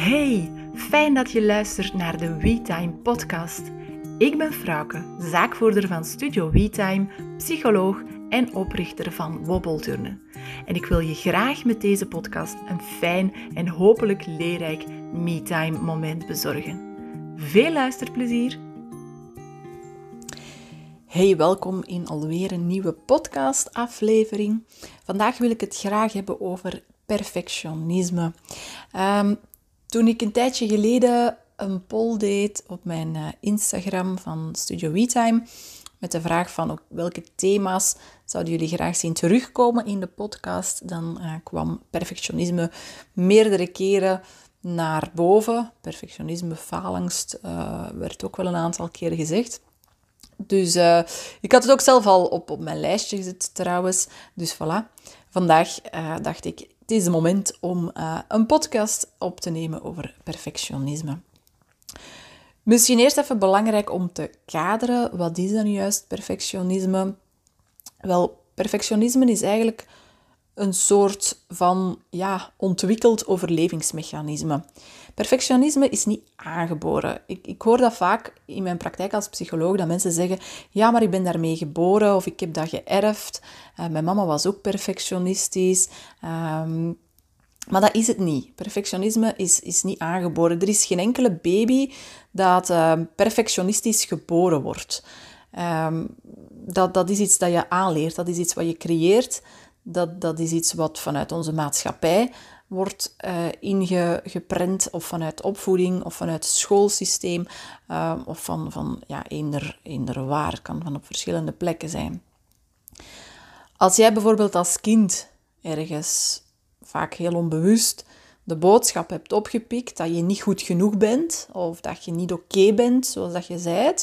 Hey, fijn dat je luistert naar de WeTime podcast. Ik ben Frauke, zaakvoerder van Studio WeTime, psycholoog en oprichter van Wobbelturnen. En ik wil je graag met deze podcast een fijn en hopelijk leerrijk MeTime moment bezorgen. Veel luisterplezier! Hey, welkom in alweer een nieuwe podcast-aflevering. Vandaag wil ik het graag hebben over perfectionisme. Um, toen ik een tijdje geleden een poll deed op mijn eh, Instagram van Studio WeTime met de vraag van welke thema's zouden jullie graag zien terugkomen in de podcast, dan uh, kwam perfectionisme meerdere keren naar boven. Perfectionisme, faalangst uh, werd ook wel een aantal keren gezegd. Dus ik had het ook zelf al op, op mijn lijstje gezet trouwens. Dus voilà. Vandaag dacht ik, het is het moment om uh, een podcast op te nemen over perfectionisme. Misschien eerst even belangrijk om te kaderen. Wat is dan juist perfectionisme? Wel, perfectionisme is eigenlijk een soort van ja, ontwikkeld overlevingsmechanisme. Perfectionisme is niet aangeboren. Ik, ik hoor dat vaak in mijn praktijk als psycholoog, dat mensen zeggen, ja, maar ik ben daarmee geboren of ik heb dat geërfd. Uh, mijn mama was ook perfectionistisch. Um, maar dat is het niet. Perfectionisme is, is niet aangeboren. Er is geen enkele baby dat uh, perfectionistisch geboren wordt. Um, dat, dat is iets dat je aanleert, dat is iets wat je creëert. Dat, dat is iets wat vanuit onze maatschappij wordt uh, ingeprent, of vanuit opvoeding, of vanuit het schoolsysteem, uh, of van, van ja, eender, eender waar. Kan van op verschillende plekken zijn. Als jij bijvoorbeeld als kind ergens, vaak heel onbewust, de boodschap hebt opgepikt dat je niet goed genoeg bent, of dat je niet oké bent, zoals dat je zei,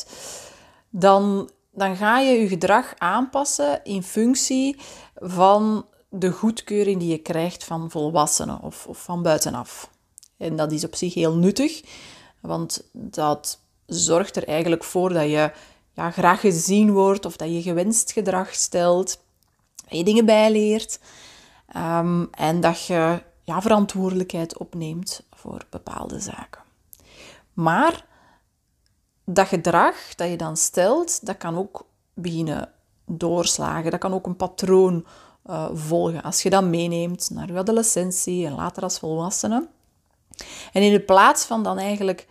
dan, dan ga je je gedrag aanpassen in functie van de goedkeuring die je krijgt van volwassenen of, of van buitenaf. En dat is op zich heel nuttig, want dat zorgt er eigenlijk voor dat je ja, graag gezien wordt of dat je gewenst gedrag stelt, je dingen bijleert um, en dat je ja, verantwoordelijkheid opneemt voor bepaalde zaken. Maar dat gedrag dat je dan stelt, dat kan ook beginnen doorslagen. Dat kan ook een patroon uh, volgen. Als je dat meeneemt naar je adolescentie en later als volwassene. En in plaats van dan eigenlijk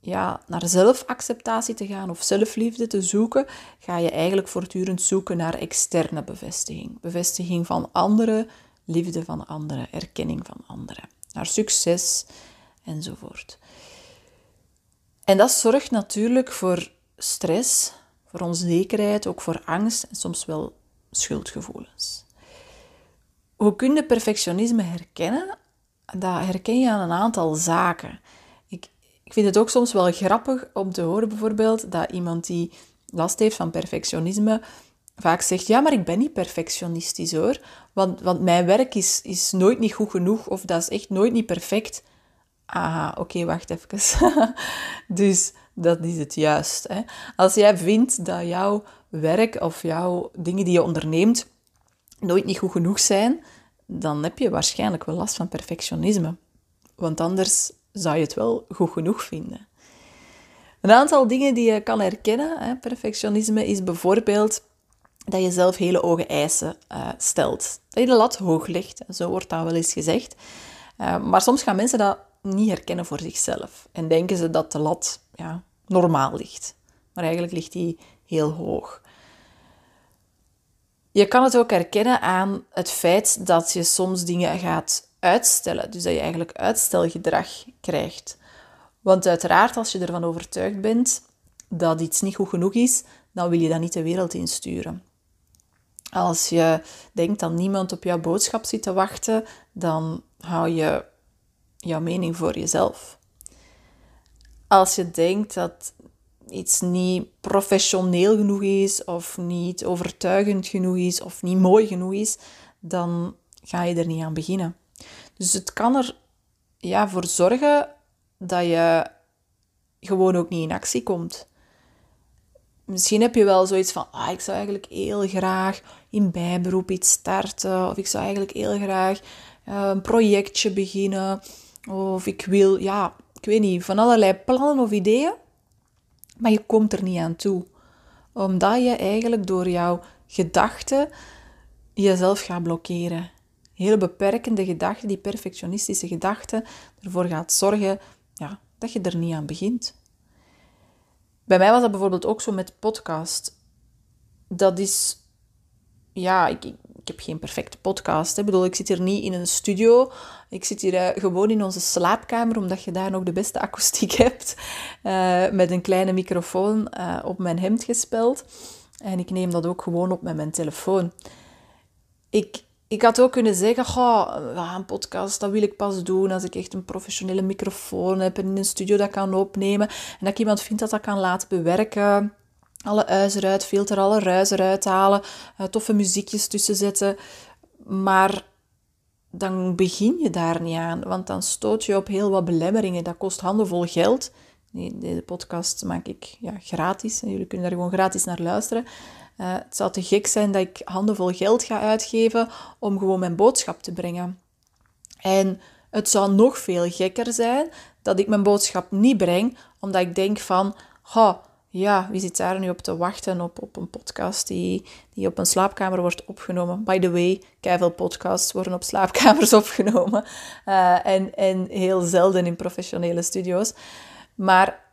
ja, naar zelfacceptatie te gaan of zelfliefde te zoeken, ga je eigenlijk voortdurend zoeken naar externe bevestiging. Bevestiging van anderen, liefde van anderen, erkenning van anderen. Naar succes enzovoort. En dat zorgt natuurlijk voor stress, voor onzekerheid, ook voor angst en soms wel schuldgevoelens. Hoe kun je perfectionisme herkennen? Dat herken je aan een aantal zaken. Ik, ik vind het ook soms wel grappig om te horen bijvoorbeeld dat iemand die last heeft van perfectionisme vaak zegt, ja, maar ik ben niet perfectionistisch hoor, want, want mijn werk is, is nooit niet goed genoeg of dat is echt nooit niet perfect. Aha, oké, wacht even. dus dat is het juist. Hè? Als jij vindt dat jouw werk of jouw dingen die je onderneemt nooit niet goed genoeg zijn, dan heb je waarschijnlijk wel last van perfectionisme. Want anders zou je het wel goed genoeg vinden. Een aantal dingen die je kan herkennen, hè, perfectionisme, is bijvoorbeeld dat je zelf hele hoge eisen uh, stelt. Dat je de lat hoog legt, zo wordt dat wel eens gezegd. Uh, maar soms gaan mensen dat niet herkennen voor zichzelf en denken ze dat de lat ja, normaal ligt. Maar eigenlijk ligt die heel hoog. Je kan het ook herkennen aan het feit dat je soms dingen gaat uitstellen. Dus dat je eigenlijk uitstelgedrag krijgt. Want uiteraard, als je ervan overtuigd bent dat iets niet goed genoeg is, dan wil je dat niet de wereld insturen. Als je denkt dat niemand op jouw boodschap zit te wachten, dan hou je jouw mening voor jezelf. Als je denkt dat iets niet professioneel genoeg is, of niet overtuigend genoeg is, of niet mooi genoeg is, dan ga je er niet aan beginnen. Dus het kan er ja, voor zorgen dat je gewoon ook niet in actie komt. Misschien heb je wel zoiets van, ah, ik zou eigenlijk heel graag in bijberoep iets starten, of ik zou eigenlijk heel graag eh, een projectje beginnen, Of ik wil, ja, ik weet niet, van allerlei plannen of ideeën. Maar je komt er niet aan toe. Omdat je eigenlijk door jouw gedachten jezelf gaat blokkeren. Hele beperkende gedachten, die perfectionistische gedachten, ervoor gaat zorgen ja, dat je er niet aan begint. Bij mij was dat bijvoorbeeld ook zo met podcast. Dat is, ja, ik, ik heb geen perfecte podcast. Ik bedoel, ik zit hier niet in een studio. Ik zit hier uh, gewoon in onze slaapkamer, omdat je daar nog de beste akoestiek hebt. Uh, met een kleine microfoon uh, op mijn hemd gespeld. En ik neem dat ook gewoon op met mijn telefoon. Ik, ik had ook kunnen zeggen, goh, een podcast, dat wil ik pas doen als ik echt een professionele microfoon heb en in een studio dat kan opnemen. En dat ik iemand vind dat dat kan laten bewerken. Alle uis eruit, filter alle ruis eruit halen, uh, toffe muziekjes tussen zetten. Maar dan begin je daar niet aan, want dan stoot je op heel wat belemmeringen. Dat kost handenvol geld. Deze podcast maak ik ja, gratis. Jullie kunnen daar gewoon gratis naar luisteren. Uh, het zou te gek zijn dat ik handenvol geld ga uitgeven om gewoon mijn boodschap te brengen. En het zou nog veel gekker zijn dat ik mijn boodschap niet breng, omdat ik denk van, oh, ja, wie zit daar nu op te wachten op, op een podcast die, die op een slaapkamer wordt opgenomen? By the way, veel podcasts worden op slaapkamers opgenomen uh, en, en heel zelden in professionele studio's. Maar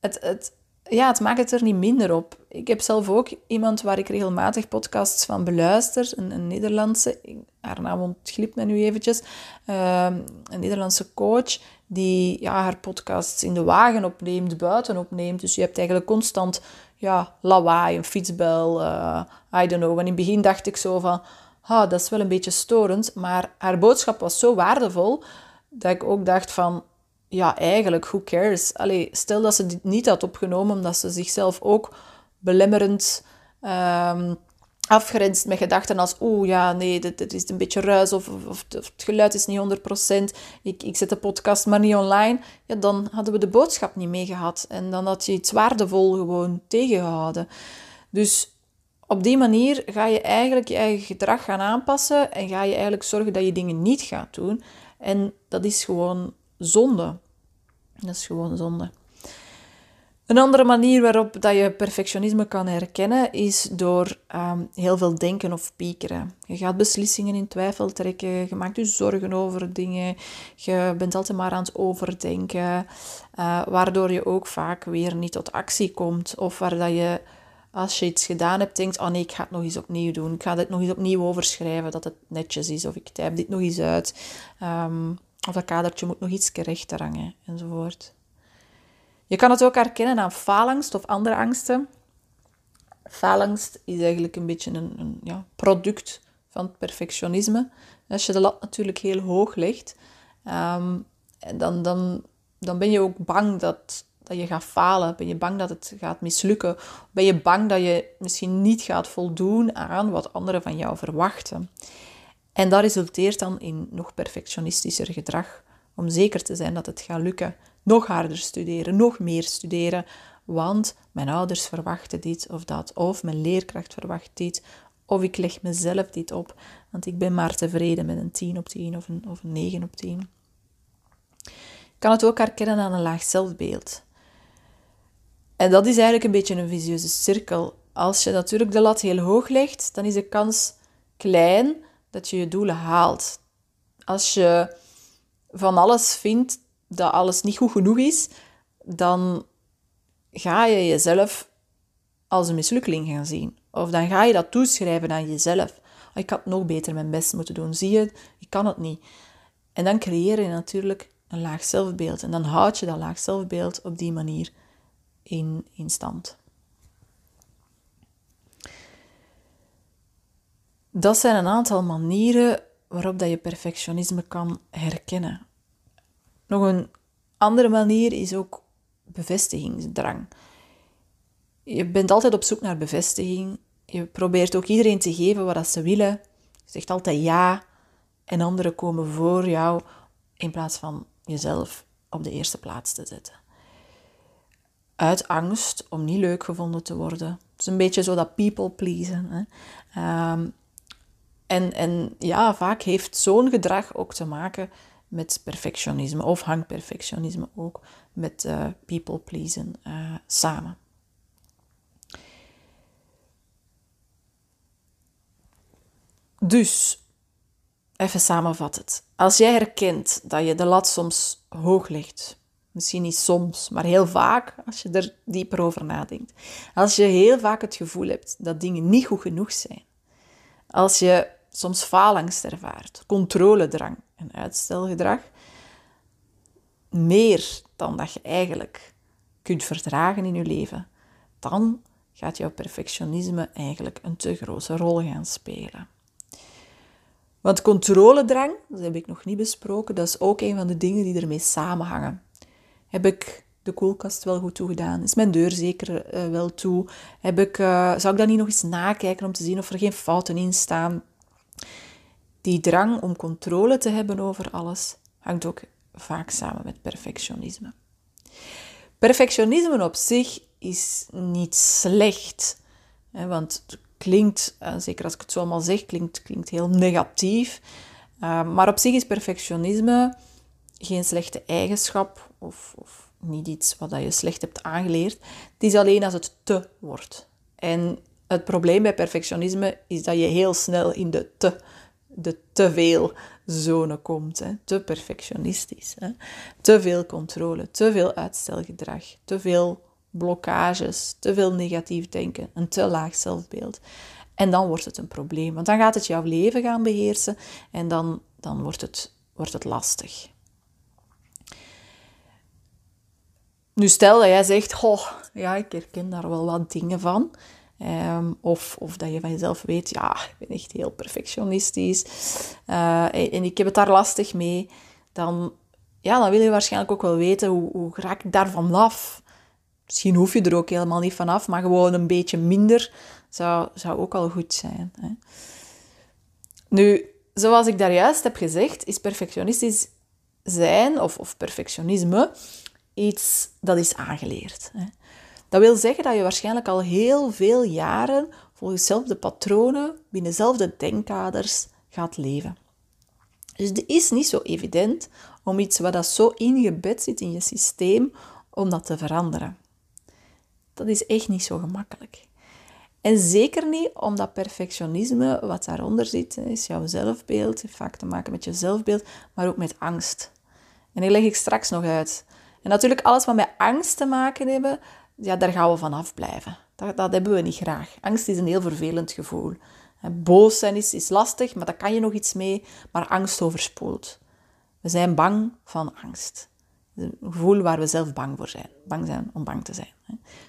het, het, ja, het maakt het er niet minder op. Ik heb zelf ook iemand waar ik regelmatig podcasts van beluister, een, een Nederlandse, haar naam ontglipt me nu eventjes, uh, een Nederlandse coach, die ja, haar podcasts in de wagen opneemt, buiten opneemt. Dus je hebt eigenlijk constant ja, lawaai, een fietsbel, uh, I don't know. En in het begin dacht ik zo van, ah, dat is wel een beetje storend, maar haar boodschap was zo waardevol, dat ik ook dacht van, ja, eigenlijk, who cares? Allee, stel dat ze dit niet had opgenomen, omdat ze zichzelf ook belemmerend um, afgrenst met gedachten als oeh, ja, nee, dit, is een beetje ruis of, of, het geluid is niet 100%, ik, ik zet de podcast maar niet online, ja, dan hadden we de boodschap niet meegehad. En dan had je iets waardevol gewoon tegengehouden. Dus op die manier ga je eigenlijk je eigen gedrag gaan aanpassen en ga je eigenlijk zorgen dat je dingen niet gaat doen. En dat is gewoon zonde. Dat is gewoon zonde. Een andere manier waarop dat je perfectionisme kan herkennen is door ehm, heel veel denken of piekeren. Je gaat beslissingen in twijfel trekken, je maakt je zorgen over dingen, je bent altijd maar aan het overdenken, uh, waardoor je ook vaak weer niet tot actie komt. Of waar dat je, als je iets gedaan hebt, denkt, oh nee, ik ga het nog eens opnieuw doen, ik ga dit nog eens opnieuw overschrijven, dat het netjes is, of ik type dit nog eens uit. Um, of dat kadertje moet nog iets rechter hangen, enzovoort. Je kan het ook herkennen aan faalangst of andere angsten. Faalangst is eigenlijk een beetje een, een ja, product van perfectionisme. Als je de lat natuurlijk heel hoog legt, um, dan, dan, dan ben je ook bang dat, dat je gaat falen. Ben je bang dat het gaat mislukken? Ben je bang dat je misschien niet gaat voldoen aan wat anderen van jou verwachten? En dat resulteert dan in nog perfectionistischer gedrag, om zeker te zijn dat het gaat lukken. Nog harder studeren, nog meer studeren, want mijn ouders verwachten dit of dat, of mijn leerkracht verwacht dit, of ik leg mezelf dit op, want ik ben maar tevreden met een 10 op 10 of een, of een 9 op 10. Ik kan het ook herkennen aan een laag zelfbeeld. En dat is eigenlijk een beetje een visieuze cirkel. Als je natuurlijk de lat heel hoog legt, dan is de kans klein dat je je doelen haalt. Als je van alles vindt dat alles niet goed genoeg is, dan ga je jezelf als een mislukkeling gaan zien. Of dan ga je dat toeschrijven aan jezelf. Oh, ik had nog beter mijn best moeten doen. Zie je, ik kan het niet. En dan creëer je natuurlijk een laag zelfbeeld. En dan houd je dat laag zelfbeeld op die manier in, in stand. Dat zijn een aantal manieren waarop dat je perfectionisme kan herkennen. Nog een andere manier is ook bevestigingsdrang. Je bent altijd op zoek naar bevestiging. Je probeert ook iedereen te geven wat ze willen. Je zegt altijd ja en anderen komen voor jou in plaats van jezelf op de eerste plaats te zetten. Uit angst om niet leuk gevonden te worden. Het is een beetje zo dat people pleasen. Hè? Ehm, en, en ja, vaak heeft zo'n gedrag ook te maken met perfectionisme of hangt perfectionisme ook met uh, people pleasen uh, samen. Dus, even samenvatten. Als jij herkent dat je de lat soms hoog legt, misschien niet soms, maar heel vaak als je er dieper over nadenkt. Als je heel vaak het gevoel hebt dat dingen niet goed genoeg zijn. Als je soms faalangst ervaart, controledrang en uitstelgedrag, meer dan dat je eigenlijk kunt verdragen in je leven, dan gaat jouw perfectionisme eigenlijk een te grote rol gaan spelen. Want controledrang, dat heb ik nog niet besproken, dat is ook een van de dingen die ermee samenhangen. Heb ik de koelkast wel goed toegedaan? Is mijn deur zeker uh, wel toe? Heb ik, uh, zou ik dan niet nog eens nakijken om te zien of er geen fouten in staan? Die drang om controle te hebben over alles hangt ook vaak samen met perfectionisme. Perfectionisme op zich is niet slecht, hè, want het klinkt, eh, zeker als ik het zo allemaal zeg, klinkt, klinkt heel negatief. Uh, maar op zich is perfectionisme geen slechte eigenschap of, of niet iets wat je slecht hebt aangeleerd. Het is alleen als het te wordt. En het probleem bij perfectionisme is dat je heel snel in de te, de te veel zone komt. Hè. Te perfectionistisch. Hè. Te veel controle, te veel uitstelgedrag, te veel blokkages, te veel negatief denken, een te laag zelfbeeld. En dan wordt het een probleem, want dan gaat het jouw leven gaan beheersen en dan, dan wordt, het, wordt het lastig. Nu stel dat jij zegt, goh, ja, ik herken daar wel wat dingen van. Um, of, of dat je van jezelf weet, ja, ik ben echt heel perfectionistisch uh, en, ik heb het daar lastig mee. Dan, ja, dan wil je waarschijnlijk ook wel weten, hoe, hoe ik daar vanaf? Misschien hoef je er ook helemaal niet vanaf, maar gewoon een beetje minder zou, zou ook al goed zijn. Hè? Nu, zoals ik daar juist heb gezegd, is perfectionistisch zijn of, of perfectionisme iets dat is aangeleerd. Hè. Dat wil zeggen dat je waarschijnlijk al heel veel jaren volgens dezelfde patronen, binnen dezelfde denkkaders gaat leven. Dus het is niet zo evident om iets wat dat zo ingebed zit in je systeem, om dat te veranderen. Dat is echt niet zo gemakkelijk. En zeker niet omdat perfectionisme, wat daaronder zit, is jouw zelfbeeld, heeft vaak te maken met je zelfbeeld, maar ook met angst. En die leg ik straks nog uit. En natuurlijk alles wat met angst te maken hebben, ja, daar gaan we van afblijven. Dat, dat hebben we niet graag. Angst is een heel vervelend gevoel. Boos zijn is, is lastig, maar daar kan je nog iets mee. Maar angst overspoelt. We zijn bang van angst. Een gevoel waar we zelf bang voor zijn. Bang zijn om bang te zijn.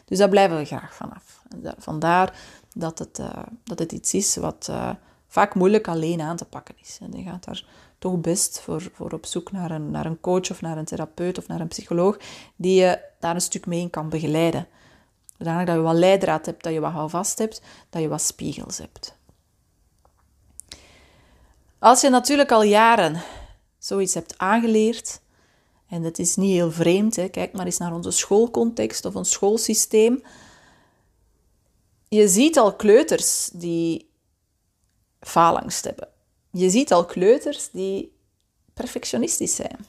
Dus daar blijven we graag vanaf. Vandaar dat het, uh, dat het iets is wat uh, vaak moeilijk alleen aan te pakken is. En je gaat daar toch best voor, voor op zoek naar een, naar een coach of naar een therapeut of naar een psycholoog die je daar een stuk mee in kan begeleiden. Zodanig dat je wat leidraad hebt, dat je wat houvast hebt, dat je wat spiegels hebt. Als je natuurlijk al jaren zoiets hebt aangeleerd, en dat is niet heel vreemd, hè, kijk maar eens naar onze schoolcontext of ons schoolsysteem. Je ziet al kleuters die faalangst hebben je ziet al kleuters die perfectionistisch zijn.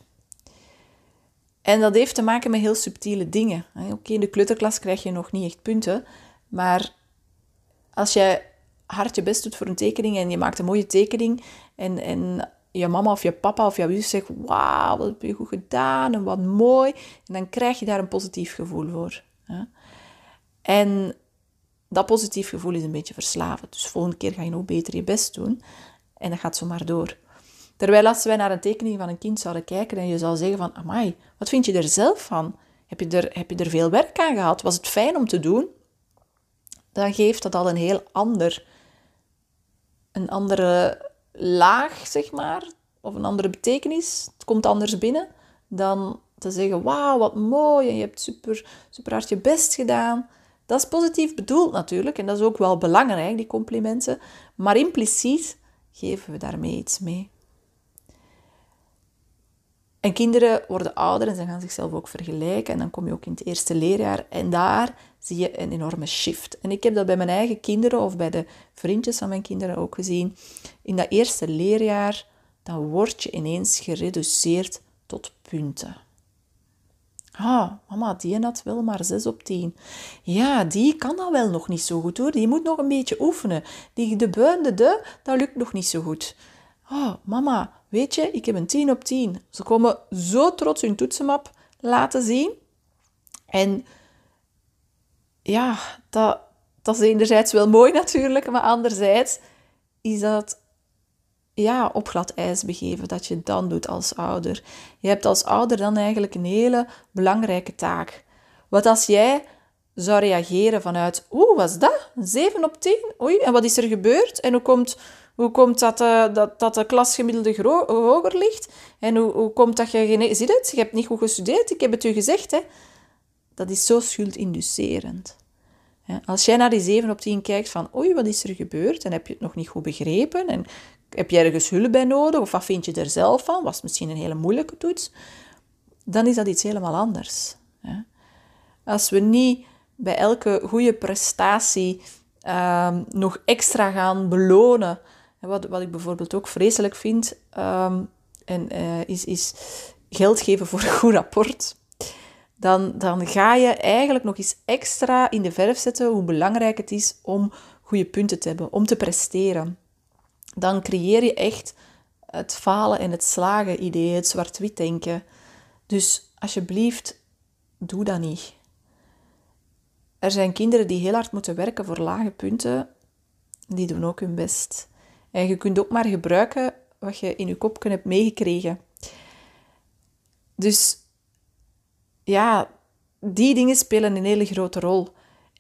En dat heeft te maken met heel subtiele dingen. Oké, in de kleuterklas krijg je nog niet echt punten, maar als jij hard je best doet voor een tekening en je maakt een mooie tekening en, en je mama of je papa of jouw zus zegt, wauw, wat heb je goed gedaan en wat mooi, en dan krijg je daar een positief gevoel voor. En dat positief gevoel is een beetje verslavend. Dus volgende keer ga je nog beter je best doen. En dat gaat zo maar door. Terwijl als wij naar een tekening van een kind zouden kijken en je zou zeggen van, amai, wat vind je er zelf van? Heb je er, heb je er veel werk aan gehad? Was het fijn om te doen? Dan geeft dat al een heel ander, een andere laag, zeg maar, of een andere betekenis. Het komt anders binnen dan te zeggen, wauw, wat mooi, en je hebt super, super hard je best gedaan. Dat is positief bedoeld natuurlijk, en dat is ook wel belangrijk, die complimenten. Maar impliciet geven we daarmee iets mee. En kinderen worden ouder en ze gaan zichzelf ook vergelijken. En dan kom je ook in het eerste leerjaar en daar zie je een enorme shift. En ik heb dat bij mijn eigen kinderen of bij de vriendjes van mijn kinderen ook gezien. In dat eerste leerjaar dan word je ineens gereduceerd tot punten. Ah, mama, die had wel maar 6 op 10. Ja, die kan dat wel nog niet zo goed hoor. Die moet nog een beetje oefenen. Die de buin, de de, dat lukt nog niet zo goed. Oh, mama, weet je, ik heb een 10 op 10. Ze komen zo trots hun toetsenmap laten zien. En ja, dat, dat is enerzijds wel mooi natuurlijk, maar anderzijds is dat ja, op glad ijs begeven dat je dan doet als ouder. Je hebt als ouder dan eigenlijk een hele belangrijke taak. Wat als jij zou reageren vanuit, oeh, wat is dat? Een 7 op 10? Oei, en wat is er gebeurd? En hoe komt, hoe komt dat, uh, dat, dat de klasgemiddelde hoger ligt? En hoe, hoe komt dat je geen... Zie het? Je hebt niet goed gestudeerd, ik heb het u gezegd, hè. Dat is zo schuldinducerend. Als jij naar die 7 op 10 kijkt van, oei, wat is er gebeurd? En heb je het nog niet goed begrepen? En heb je ergens hulp bij nodig? Of wat vind je er zelf van? Was misschien een hele moeilijke toets? Dan is dat iets helemaal anders. Als we niet bij elke goede prestatie ehm, nog extra gaan belonen, wat, wat ik bijvoorbeeld ook vreselijk vind, um, en, uh, is, is geld geven voor een goed rapport dan, dan ga je eigenlijk nog eens extra in de verf zetten hoe belangrijk het is om goede punten te hebben, om te presteren. Dan creëer je echt het falen en het slagen idee, het zwart-wit denken. Dus alsjeblieft, doe dat niet. Er zijn kinderen die heel hard moeten werken voor lage punten. Die doen ook hun best. En je kunt ook maar gebruiken wat je in je kop hebt meegekregen. Dus ja, die dingen spelen een hele grote rol.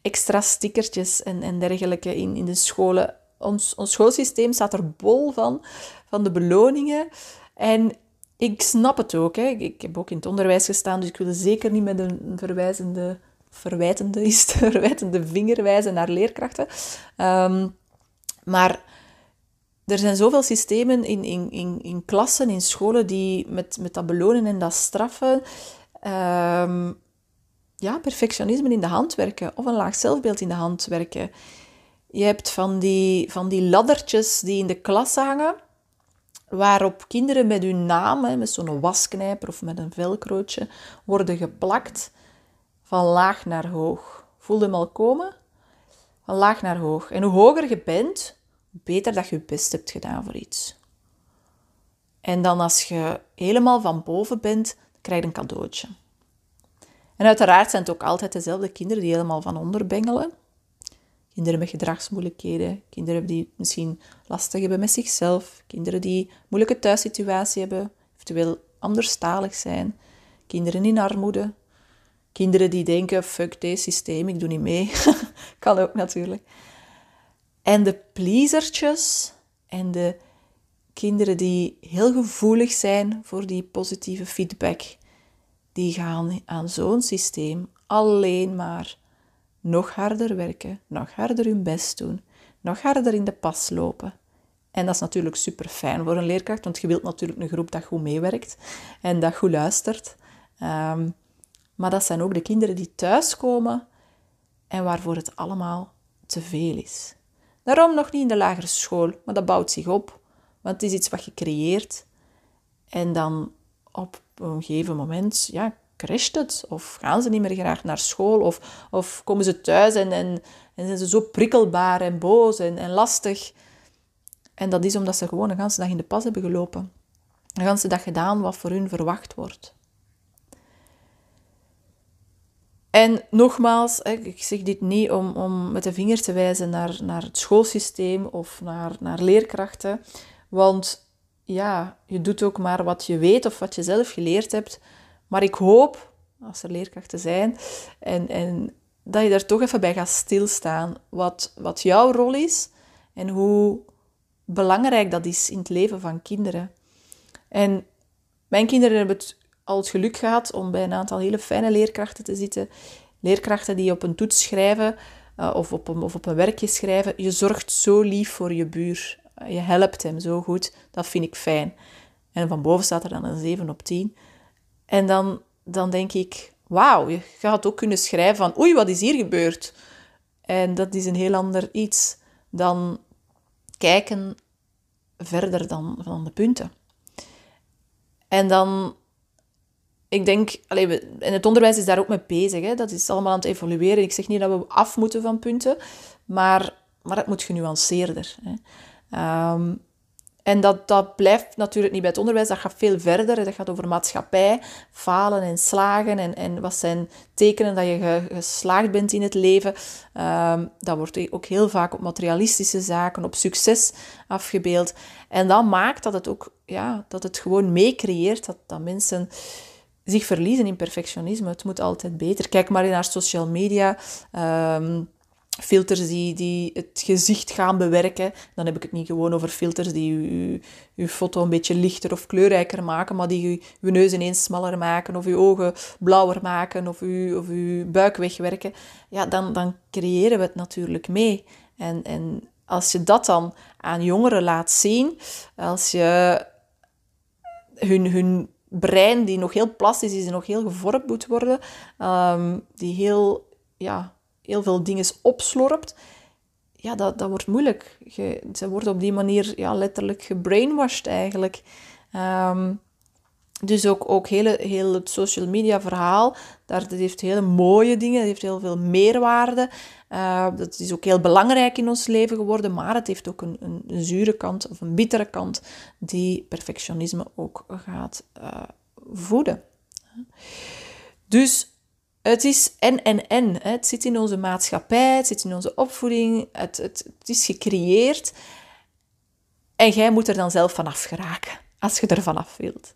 Extra stickertjes en, en dergelijke in, in de scholen. Ons, ons schoolsysteem staat er bol van, van de beloningen. En ik snap het ook. Hè. Ik heb ook in het onderwijs gestaan, dus ik wil zeker niet met een verwijzende, verwijtende, is het, verwijtende vinger wijzen naar leerkrachten. Ehm, maar er zijn zoveel systemen in, in, in, in klassen, in scholen, die met, met dat belonen en dat straffen um, ja, perfectionisme in de hand werken of een laag zelfbeeld in de hand werken. Je hebt van die, van die laddertjes die in de klas hangen, waarop kinderen met hun naam, met zo'n wasknijper of met een velcrootje, worden geplakt van laag naar hoog. Voel hem al komen? Van laag naar hoog. En hoe hoger je bent, hoe beter dat je je best hebt gedaan voor iets. En dan als je helemaal van boven bent, krijgt een cadeautje. En uiteraard zijn het ook altijd dezelfde kinderen die helemaal van onder bengelen. Kinderen met gedragsmoeilijkheden, kinderen die misschien lastig hebben met zichzelf, kinderen die moeilijke thuissituatie hebben, eventueel anderstalig zijn, kinderen in armoede, kinderen die denken, fuck deze systeem, ik doe niet mee. kan ook natuurlijk. En de pleasertjes en de kinderen die heel gevoelig zijn voor die positieve feedback, die gaan aan zo'n systeem alleen maar nog harder werken, nog harder hun best doen, nog harder in de pas lopen. En dat is natuurlijk super fijn voor een leerkracht, want je wilt natuurlijk een groep dat goed meewerkt en dat goed luistert. Ehm, maar dat zijn ook de kinderen die thuiskomen en waarvoor het allemaal te veel is. Daarom nog niet in de lagere school, maar dat bouwt zich op. Want het is iets wat je creëert. En dan op een gegeven moment, ja, crasht het. Of gaan ze niet meer graag naar school. Of, of komen ze thuis en, en, en zijn ze zo prikkelbaar en boos en, en lastig. En dat is omdat ze gewoon een hele dag in de pas hebben gelopen. Een hele dag gedaan wat voor hun verwacht wordt. En nogmaals, ik zeg dit niet om, om met de vinger te wijzen naar, naar het schoolsysteem of naar, naar leerkrachten. Want ja, je doet ook maar wat je weet of wat je zelf geleerd hebt. Maar ik hoop, als er leerkrachten zijn, en, en dat je daar toch even bij gaat stilstaan. Wat, wat jouw rol is en hoe belangrijk dat is in het leven van kinderen. En mijn kinderen hebben het al het geluk gehad om bij een aantal hele fijne leerkrachten te zitten. Leerkrachten die op een toets schrijven uh, of, op een, of op een werkje schrijven. Je zorgt zo lief voor je buur. Je helpt hem zo goed. Dat vind ik fijn. En van boven staat er dan een 7 op 10. En dan, dan denk ik, wauw, je gaat ook kunnen schrijven van, oei, wat is hier gebeurd? En dat is een heel ander iets dan kijken verder dan van de punten. En dan, ik denk, allee, en het onderwijs is daar ook mee bezig. Hè? Dat is allemaal aan het evolueren. Ik zeg niet dat we af moeten van punten, maar, maar het moet genuanceerder. Hè? Ehm, en dat, dat blijft natuurlijk niet bij het onderwijs, dat gaat veel verder. Dat gaat over maatschappij, falen en slagen. En, en wat zijn tekenen dat je geslaagd bent in het leven. Um, dat wordt ook heel vaak op materialistische zaken, op succes afgebeeld. En dat maakt dat het ook, ja, dat het gewoon meecreëert dat, dat mensen zich verliezen in perfectionisme. Het moet altijd beter. Kijk maar naar social media. Um, filters die, die het gezicht gaan bewerken. Dan heb ik het niet gewoon over filters die je, je foto een beetje lichter of kleurrijker maken, maar die je, neus ineens smaller maken, of je ogen blauwer maken, of je, of je buik wegwerken. Ja, dan, dan creëren we het natuurlijk mee. En, en als je dat dan aan jongeren laat zien, als je hun, hun brein, die nog heel plastisch is en nog heel gevormd moet worden, ehm, die heel ja, heel veel dingen opslorpt, ja, dat, dat wordt moeilijk. Je, ze wordt op die manier ja, letterlijk gebrainwashed eigenlijk. Ehm, dus ook, ook hele, heel het social media verhaal, daar, dat heeft hele mooie dingen, dat heeft heel veel meerwaarde. Uh, dat is ook heel belangrijk in ons leven geworden, maar het heeft ook een, een, zure kant of een bittere kant die perfectionisme ook gaat uh, voeden. Dus het is en en en. Het zit in onze maatschappij, het zit in onze opvoeding, het, het, is gecreëerd. En jij moet er dan zelf vanaf geraken, als je er vanaf wilt.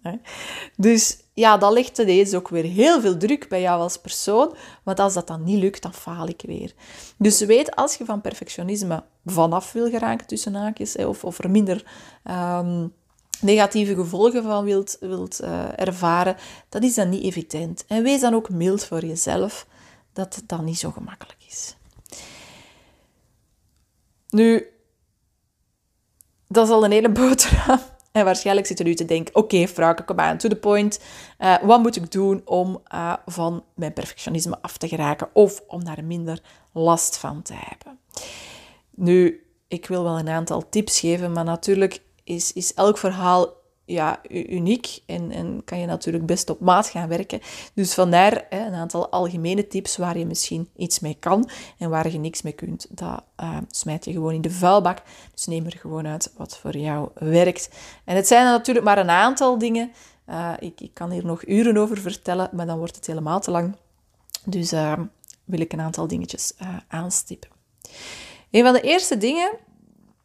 Dus ja, dat legt ineens ook weer heel veel druk bij jou als persoon. Want als dat dan niet lukt, dan faal ik weer. Dus weet, als je van perfectionisme vanaf wil geraken, tussen haakjes, of, of er minder... Um, negatieve gevolgen van wilt, wilt uh, ervaren, dat is dan niet evident. En wees dan ook mild voor jezelf, dat het dan niet zo gemakkelijk is. Nu, dat is al een hele boterham. En waarschijnlijk zit er nu te denken, oké okay, vrouw, kom aan, to the point. Uh, wat moet ik doen om uh, van mijn perfectionisme af te geraken of om daar minder last van te hebben? Nu, ik wil wel een aantal tips geven, maar natuurlijk is, is elk verhaal ja, uniek en, en kan je natuurlijk best op maat gaan werken. Dus vandaar hè, een aantal algemene tips waar je misschien iets mee kan en waar je niks mee kunt. Dat uh, smijt je gewoon in de vuilbak. Dus neem er gewoon uit wat voor jou werkt. En het zijn natuurlijk maar een aantal dingen. Uh, ik, ik kan hier nog uren over vertellen, maar dan wordt het helemaal te lang. Dus uh, wil ik een aantal dingetjes aanstippen. Een van de eerste dingen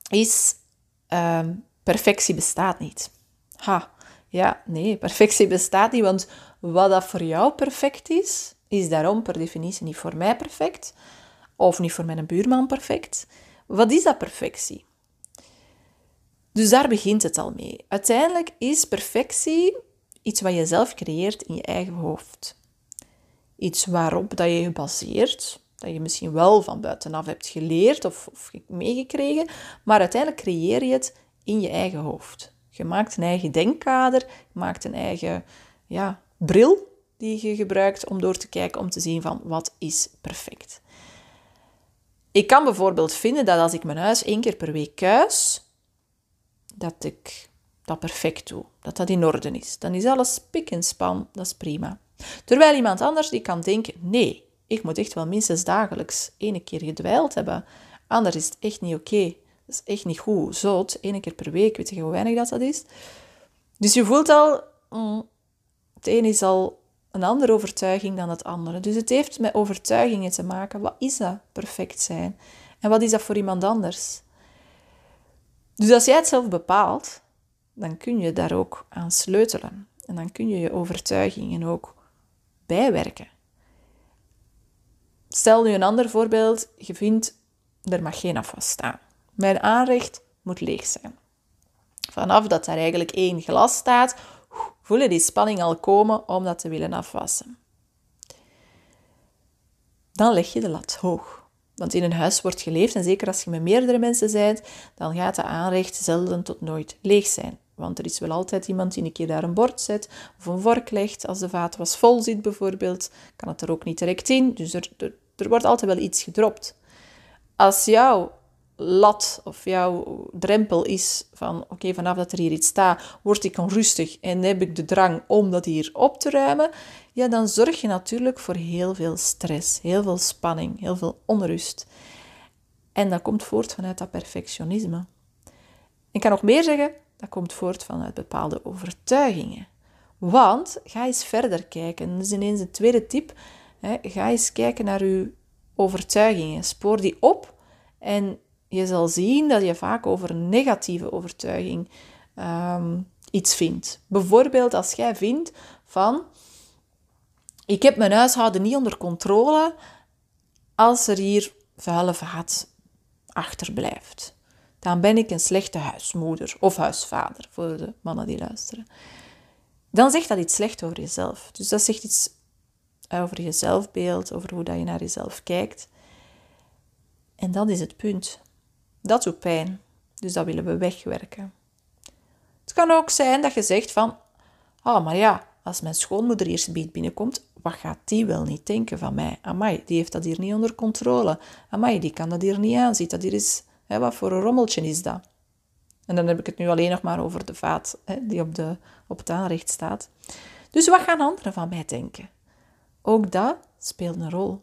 is perfectie bestaat niet. Ha, ja, nee, perfectie bestaat niet, want wat dat voor jou perfect is, is daarom per definitie niet voor mij perfect, of niet voor mijn buurman perfect. Wat is dat perfectie? Dus daar begint het al mee. Uiteindelijk is perfectie iets wat je zelf creëert in je eigen hoofd. Iets waarop dat je baseert, dat je misschien wel van buitenaf hebt geleerd of, of meegekregen, maar uiteindelijk creëer je het in je eigen hoofd. Je maakt een eigen denkkader, je maakt een eigen ja, bril die je gebruikt om door te kijken, om te zien van wat is perfect. Ik kan bijvoorbeeld vinden dat als ik mijn huis één keer per week kuis, dat ik dat perfect doe, dat dat in orde is. Dan is alles pik en span, dat is prima. Terwijl iemand anders die kan denken, nee, ik moet echt wel minstens dagelijks één keer gedwijld hebben, anders is het echt niet oké. Dat is echt niet goed. Zout, één keer per week, weet je hoe weinig dat, dat is? Dus je voelt al, mm, het een is al een andere overtuiging dan het andere. Dus het heeft met overtuigingen te maken. Wat is dat perfect zijn? En wat is dat voor iemand anders? Dus als jij het zelf bepaalt, dan kun je daar ook aan sleutelen. En dan kun je je overtuigingen ook bijwerken. Stel nu een ander voorbeeld. Je vindt, er mag geen afwas staan. Mijn aanrecht moet leeg zijn. Vanaf dat er eigenlijk één glas staat, voel je die spanning al komen om dat te willen afwassen. Dan leg je de lat hoog. Want in een huis wordt geleefd en zeker als je met meerdere mensen bent, dan gaat de aanrecht zelden tot nooit leeg zijn. Want er is wel altijd iemand die een keer daar een bord zet of een vork legt. Als de vaatwas vol zit bijvoorbeeld, kan het er ook niet direct in. Dus er, er, er wordt altijd wel iets gedropt. Als jouw lat of jouw drempel is van oké, vanaf dat er hier iets staat, word ik onrustig en heb ik de drang om dat hier op te ruimen, ja, dan zorg je natuurlijk voor heel veel stress, heel veel spanning, heel veel onrust. En dat komt voort vanuit dat perfectionisme. Ik kan nog meer zeggen, dat komt voort vanuit bepaalde overtuigingen. Want ga eens verder kijken. Dat is ineens een tweede tip. Ga eens kijken naar uw overtuigingen. Spoor die op en je zal zien dat je vaak over een negatieve overtuiging um, iets vindt. Bijvoorbeeld als jij vindt van ik heb mijn huishouden niet onder controle als er hier vuile vaat achterblijft. Dan ben ik een slechte huismoeder of huisvader voor de mannen die luisteren. Dan zegt dat iets slecht over jezelf. Dus dat zegt iets over je zelfbeeld, over hoe dat je naar jezelf kijkt. En dat is het punt. Dat doet pijn. Dus dat willen we wegwerken. Het kan ook zijn dat je zegt van, oh, maar ja, als mijn schoonmoeder eerst binnenkomt, wat gaat die wel niet denken van mij? Amai, die heeft dat hier niet onder controle. Amai, die kan dat hier niet aanzien. Dat hier is, hè, wat voor een rommeltje is dat? En dan heb ik het nu alleen nog maar over de vaat hè, die op, de, op het aanrecht staat. Dus wat gaan anderen van mij denken? Ook dat speelt een rol.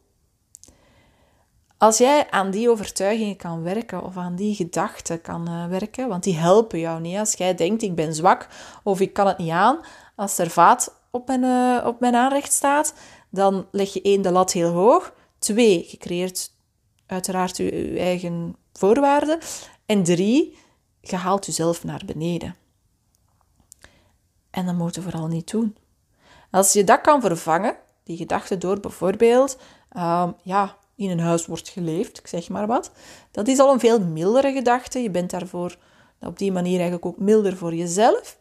Als jij aan die overtuigingen kan werken of aan die gedachten kan uh, werken, want die helpen jou niet. Als jij denkt, ik ben zwak of ik kan het niet aan, als er vaat op mijn, uh, op mijn aanrecht staat, dan leg je één de lat heel hoog. Twee, je creëert uiteraard je, eigen voorwaarden. En drie, je haalt jezelf naar beneden. En dat moet je vooral niet doen. Als je dat kan vervangen, die gedachte door bijvoorbeeld, um, ja, in een huis wordt geleefd, ik zeg maar wat. Dat is al een veel mildere gedachte. Je bent daarvoor op die manier eigenlijk ook milder voor jezelf.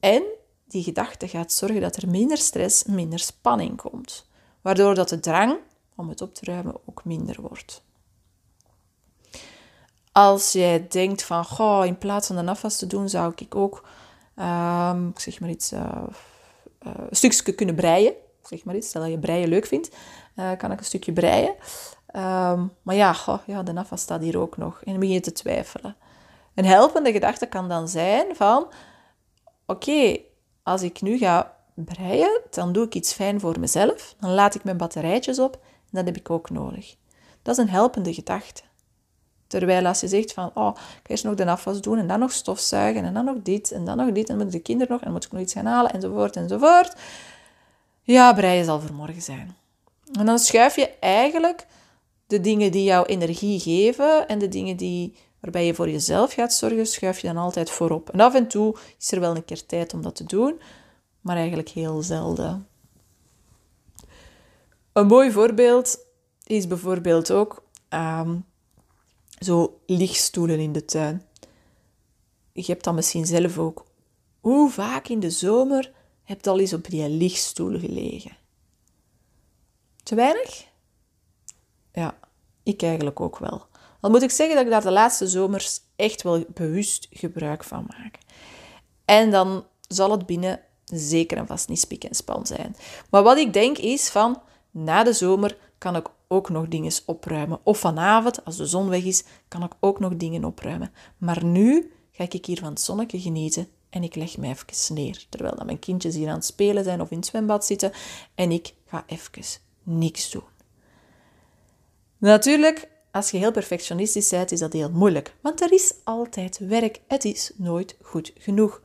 En die gedachte gaat zorgen dat er minder stress, minder spanning komt. Waardoor dat de drang om het op te ruimen ook minder wordt. Als jij denkt van, goh, in plaats van de afwas te doen, zou ik ook, um, ik zeg maar iets, uh, uh, een stukje kunnen breien. Zeg maar iets, stel dat je breien leuk vindt. Uh, kan ik een stukje breien. Um, maar ja, ja, de afwas staat hier ook nog. En dan begin je te twijfelen. Een helpende gedachte kan dan zijn van... Oké, als ik nu ga breien, dan doe ik iets fijn voor mezelf. Dan laat ik mijn batterijtjes op. En dat heb ik ook nodig. Dat is een helpende gedachte. Terwijl als je zegt van, oh, ik ga eerst nog de afwas doen en dan nog stofzuigen en dan nog dit en dan nog dit en dan moet ik de kinderen nog en dan moet ik nog iets gaan halen enzovoort enzovoort. Ja, breien zal voor morgen zijn. En dan schuif je eigenlijk de dingen die jou energie geven en de dingen die, waarbij je voor jezelf gaat zorgen, schuif je dan altijd voorop. En af en toe is er wel een keer tijd om dat te doen, maar eigenlijk heel zelden. Een mooi voorbeeld is bijvoorbeeld ook um, zo lichtstoelen in de tuin. Je hebt dat misschien zelf ook. Hoe vaak in de zomer heb je al eens op die lichtstoel gelegen? Te weinig? Ja, ik eigenlijk ook wel. Dan moet ik zeggen dat ik daar de laatste zomers echt wel bewust gebruik van maak. En dan zal het binnen zeker en vast niet spiek en span zijn. Maar wat ik denk is van, na de zomer kan ik ook nog dingen opruimen. Of vanavond, als de zon weg is, kan ik ook nog dingen opruimen. Maar nu ga ik hier van het zonnetje genieten en ik leg mij even neer. Terwijl dat mijn kindjes hier aan het spelen zijn of in het zwembad zitten. En ik ga even niks doen. Natuurlijk, als je heel perfectionistisch bent, is dat heel moeilijk. Want er is altijd werk. Het is nooit goed genoeg.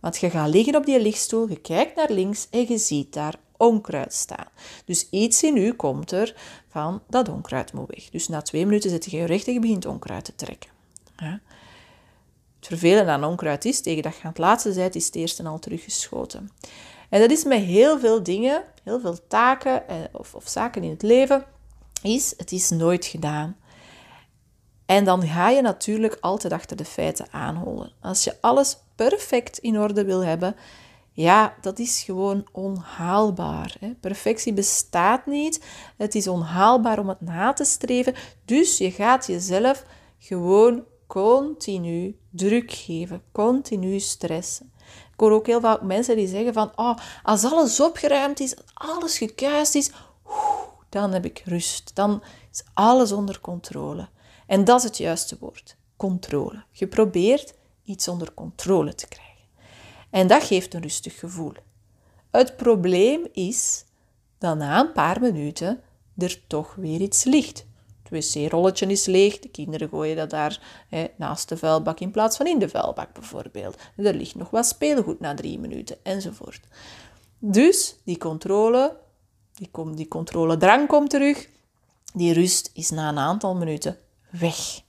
Want je gaat liggen op die lichtstoel, je kijkt naar links en je ziet daar onkruid staan. Dus iets in u komt er van dat onkruid moet weg. Dus na twee minuten zit je recht en je begint onkruid te trekken. Het vervelende aan onkruid is, tegen dat je aan het laatste bent, is het eerste al teruggeschoten. En dat is met heel veel dingen, heel veel taken eh, of, of zaken in het leven, is het is nooit gedaan. En dan ga je natuurlijk altijd achter de feiten aanholen. Als je alles perfect in orde wil hebben, ja, dat is gewoon onhaalbaar. Hè. Perfectie bestaat niet. Het is onhaalbaar om het na te streven. Dus je gaat jezelf gewoon continu druk geven, continu stressen. Ik hoor ook heel vaak mensen die zeggen van, oh, als alles opgeruimd is, alles gekuist is, dan heb ik rust. Dan is alles onder controle. En dat is het juiste woord: controle. Je probeert iets onder controle te krijgen. En dat geeft een rustig gevoel. Het probleem is dat na een paar minuten er toch weer iets ligt. Het wc-rolletje is leeg, de kinderen gooien dat daar hè, naast de vuilbak in plaats van in de vuilbak bijvoorbeeld. Er ligt nog wat speelgoed na drie minuten enzovoort. Dus die controle, die, kom, die controledrang komt terug, die rust is na een aantal minuten weg.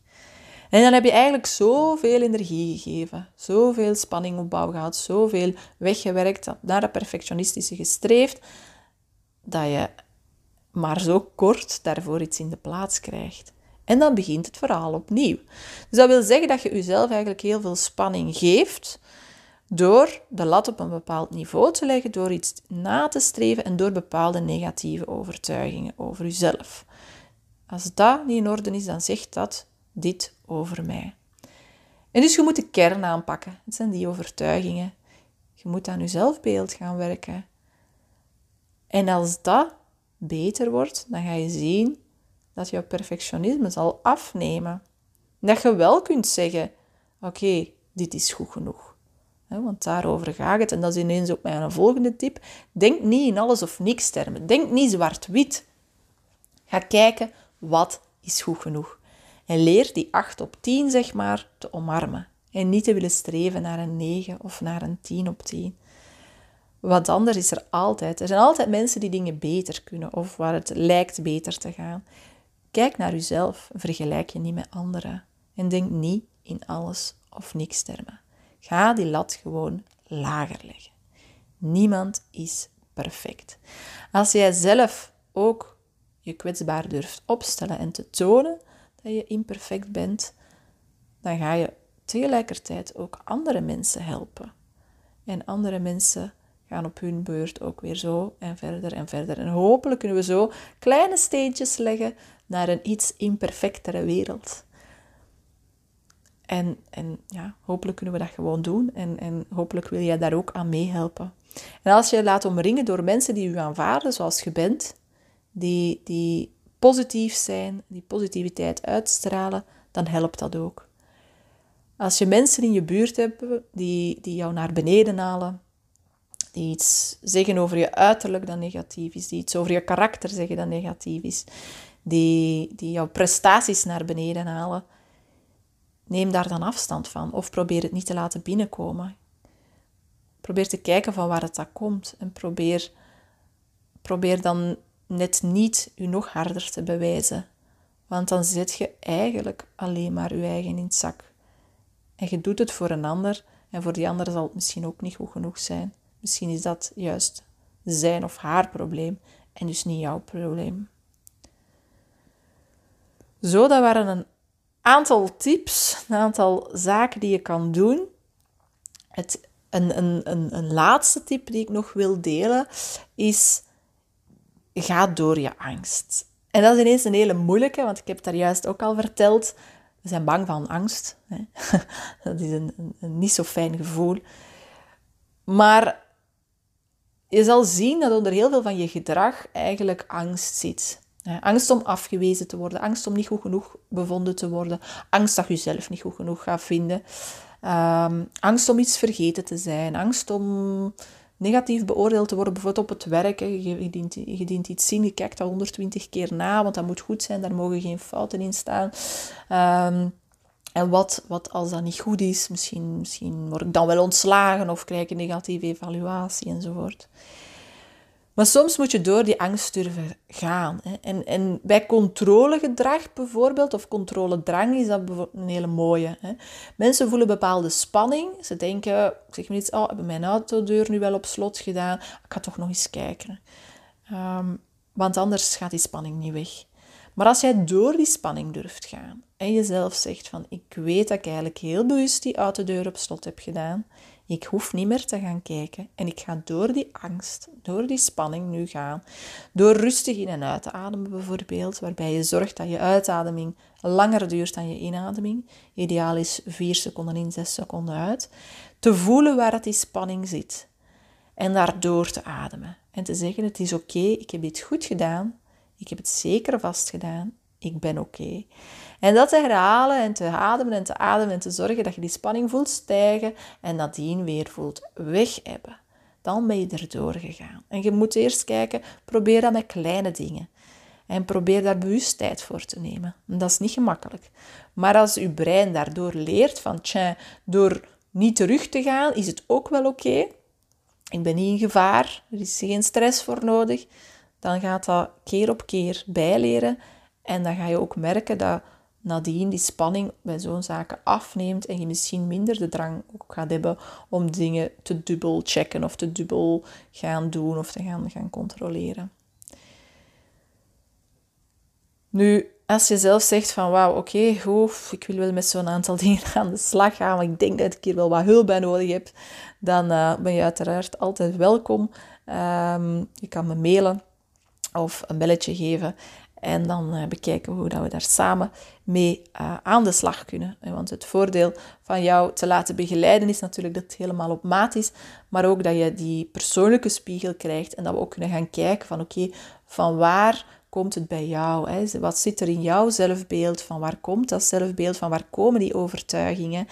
En dan heb je eigenlijk zoveel energie gegeven, zoveel spanning opbouw gehad, zoveel weggewerkt, naar dat perfectionistische gestreefd, dat je maar zo kort daarvoor iets in de plaats krijgt. En dan begint het verhaal opnieuw. Dus dat wil zeggen dat je jezelf eigenlijk heel veel spanning geeft door de lat op een bepaald niveau te leggen, door iets na te streven en door bepaalde negatieve overtuigingen over jezelf. Als dat niet in orde is, dan zegt dat dit over mij. En dus je moet de kern aanpakken. Het zijn die overtuigingen. Je moet aan je zelfbeeld gaan werken. En als dat beter wordt, dan ga je zien dat jouw perfectionisme zal afnemen. Dat je wel kunt zeggen: Oké, dit is goed genoeg. Want daarover gaat het. En dat is ineens ook mijn volgende tip. Denk niet in alles of niks termen. Denk niet zwart-wit. Ga kijken wat is goed genoeg. En leer die 8 op 10, zeg maar, te omarmen. En niet te willen streven naar een 9 of naar een 10 op 10. Wat anders is er altijd. Er zijn altijd mensen die dingen beter kunnen of waar het lijkt beter te gaan. Kijk naar jezelf, vergelijk je niet met anderen. En denk niet in alles of niks termen. Ga die lat gewoon lager leggen. Niemand is perfect. Als jij zelf ook je kwetsbaar durft opstellen en te tonen dat je imperfect bent, dan ga je tegelijkertijd ook andere mensen helpen. En andere mensen gaan op hun beurt ook weer zo en verder en verder. En hopelijk kunnen we zo kleine steentjes leggen naar een iets imperfectere wereld. En, en ja, hopelijk kunnen we dat gewoon doen. En, en hopelijk wil jij daar ook aan meehelpen. En als je je laat omringen door mensen die u aanvaarden zoals je bent, die, die positief zijn, die positiviteit uitstralen, dan helpt dat ook. Als je mensen in je buurt hebt die, die jou naar beneden halen, die iets zeggen over je uiterlijk dat negatief is, die iets over je karakter zeggen dat negatief is, die, die jouw prestaties naar beneden halen, neem daar dan afstand van of probeer het niet te laten binnenkomen. Probeer te kijken van waar het dat komt en probeer, probeer dan net niet u nog harder te bewijzen. Want dan zet je eigenlijk alleen maar je eigen in het zak. En je doet het voor een ander en voor die ander zal het misschien ook niet goed genoeg zijn. Misschien is dat juist zijn of haar probleem en dus niet jouw probleem. Zo, dat waren een aantal tips, een aantal zaken die je kan doen. Het, een, een, een, een laatste tip die ik nog wil delen is: ga door je angst. En dat is ineens een hele moeilijke, want ik heb het daar juist ook al verteld. We zijn bang van angst. Hè? Dat is een, een, een niet zo fijn gevoel. Maar je zal zien dat onder heel veel van je gedrag eigenlijk angst zit. Angst om afgewezen te worden, angst om niet goed genoeg bevonden te worden, angst dat je jezelf niet goed genoeg gaat vinden, um, angst om iets vergeten te zijn, angst om negatief beoordeeld te worden, bijvoorbeeld op het werk. Je, dient, je dient iets zien, je kijkt dat 120 keer na, want dat moet goed zijn, daar mogen geen fouten in staan. Um, en wat, wat als dat niet goed is? Misschien, misschien word ik dan wel ontslagen of krijg ik een negatieve evaluatie enzovoort. Maar soms moet je door die angst durven gaan. Hè. En, en bij controlegedrag bijvoorbeeld, of controledrang, is dat een hele mooie. Hè. Mensen voelen bepaalde spanning. Ze denken, ik zeg maar iets, oh, hebben mijn autodeur nu wel op slot gedaan? Ik ga toch nog eens kijken. Um, want anders gaat die spanning niet weg. Maar als jij door die spanning durft gaan en jezelf zegt van ik weet dat ik eigenlijk heel bewust die autodeur op slot heb gedaan, ik hoef niet meer te gaan kijken en ik ga door die angst, door die spanning nu gaan, door rustig in en uit te ademen bijvoorbeeld, waarbij je zorgt dat je uitademing langer duurt dan je inademing, ideaal is 4 seconden in, 6 seconden uit, te voelen waar die spanning zit en daardoor te ademen en te zeggen het is oké, ik heb dit goed gedaan, ik heb het zeker vast gedaan ik ben oké. En dat te herhalen en te ademen en te ademen en te zorgen dat je die spanning voelt stijgen en nadien weer voelt weg hebben. Dan ben je erdoor gegaan. En je moet eerst kijken, probeer dat met kleine dingen. En probeer daar bewustheid voor te nemen. dat is niet gemakkelijk. Maar als je brein daardoor leert van, tja, door niet terug te gaan, is het ook wel oké. Ik ben niet in gevaar, er is geen stress voor nodig. Dan gaat dat keer op keer bijleren. En dan ga je ook merken dat nadien die spanning bij zo'n zaken afneemt en je misschien minder de drang ook gaat hebben om dingen te dubbel checken of te dubbel gaan doen of te gaan, gaan controleren. Nu, als je zelf zegt van wauw, oké, ik wil wel met zo'n aantal dingen aan de slag gaan, maar ik denk dat ik hier wel wat hulp bij nodig heb, dan uh, ben je uiteraard altijd welkom. Um, je kan me mailen of een belletje geven en dan uh, bekijken we hoe dat we daar samen mee uh, aan de slag kunnen. Want het voordeel van jou te laten begeleiden is natuurlijk dat het helemaal op maat is, maar ook dat je die persoonlijke spiegel krijgt en dat we ook kunnen gaan kijken van oké, van waar komt het bij jou? Wat zit er in jouw zelfbeeld? Van waar komt dat zelfbeeld? Van waar komen die overtuigingen?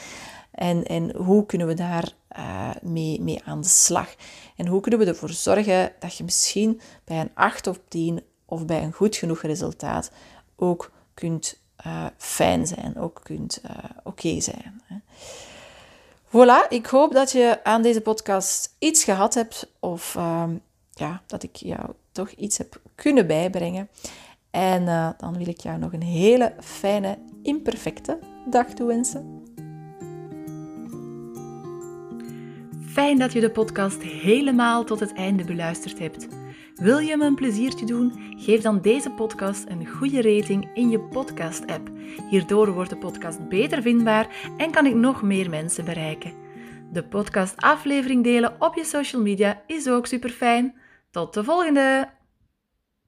En, en hoe kunnen we daar uh, mee, aan de slag? En hoe kunnen we ervoor zorgen dat je misschien bij een 8 op 10 of bij een goed genoeg resultaat ook kunt uh, fijn zijn, ook kunt uh, oké zijn. Hè? Voilà, ik hoop dat je aan deze podcast iets gehad hebt of uh, ja, dat ik jou toch iets heb kunnen bijbrengen. En dan wil ik jou nog een hele fijne, imperfecte dag toewensen. Fijn dat je de podcast helemaal tot het einde beluisterd hebt. Wil je me een pleziertje doen? Geef dan deze podcast een goede rating in je podcast-app. Hierdoor wordt de podcast beter vindbaar en kan ik nog meer mensen bereiken. De podcast-aflevering delen op je social media is ook super fijn. Tot de volgende!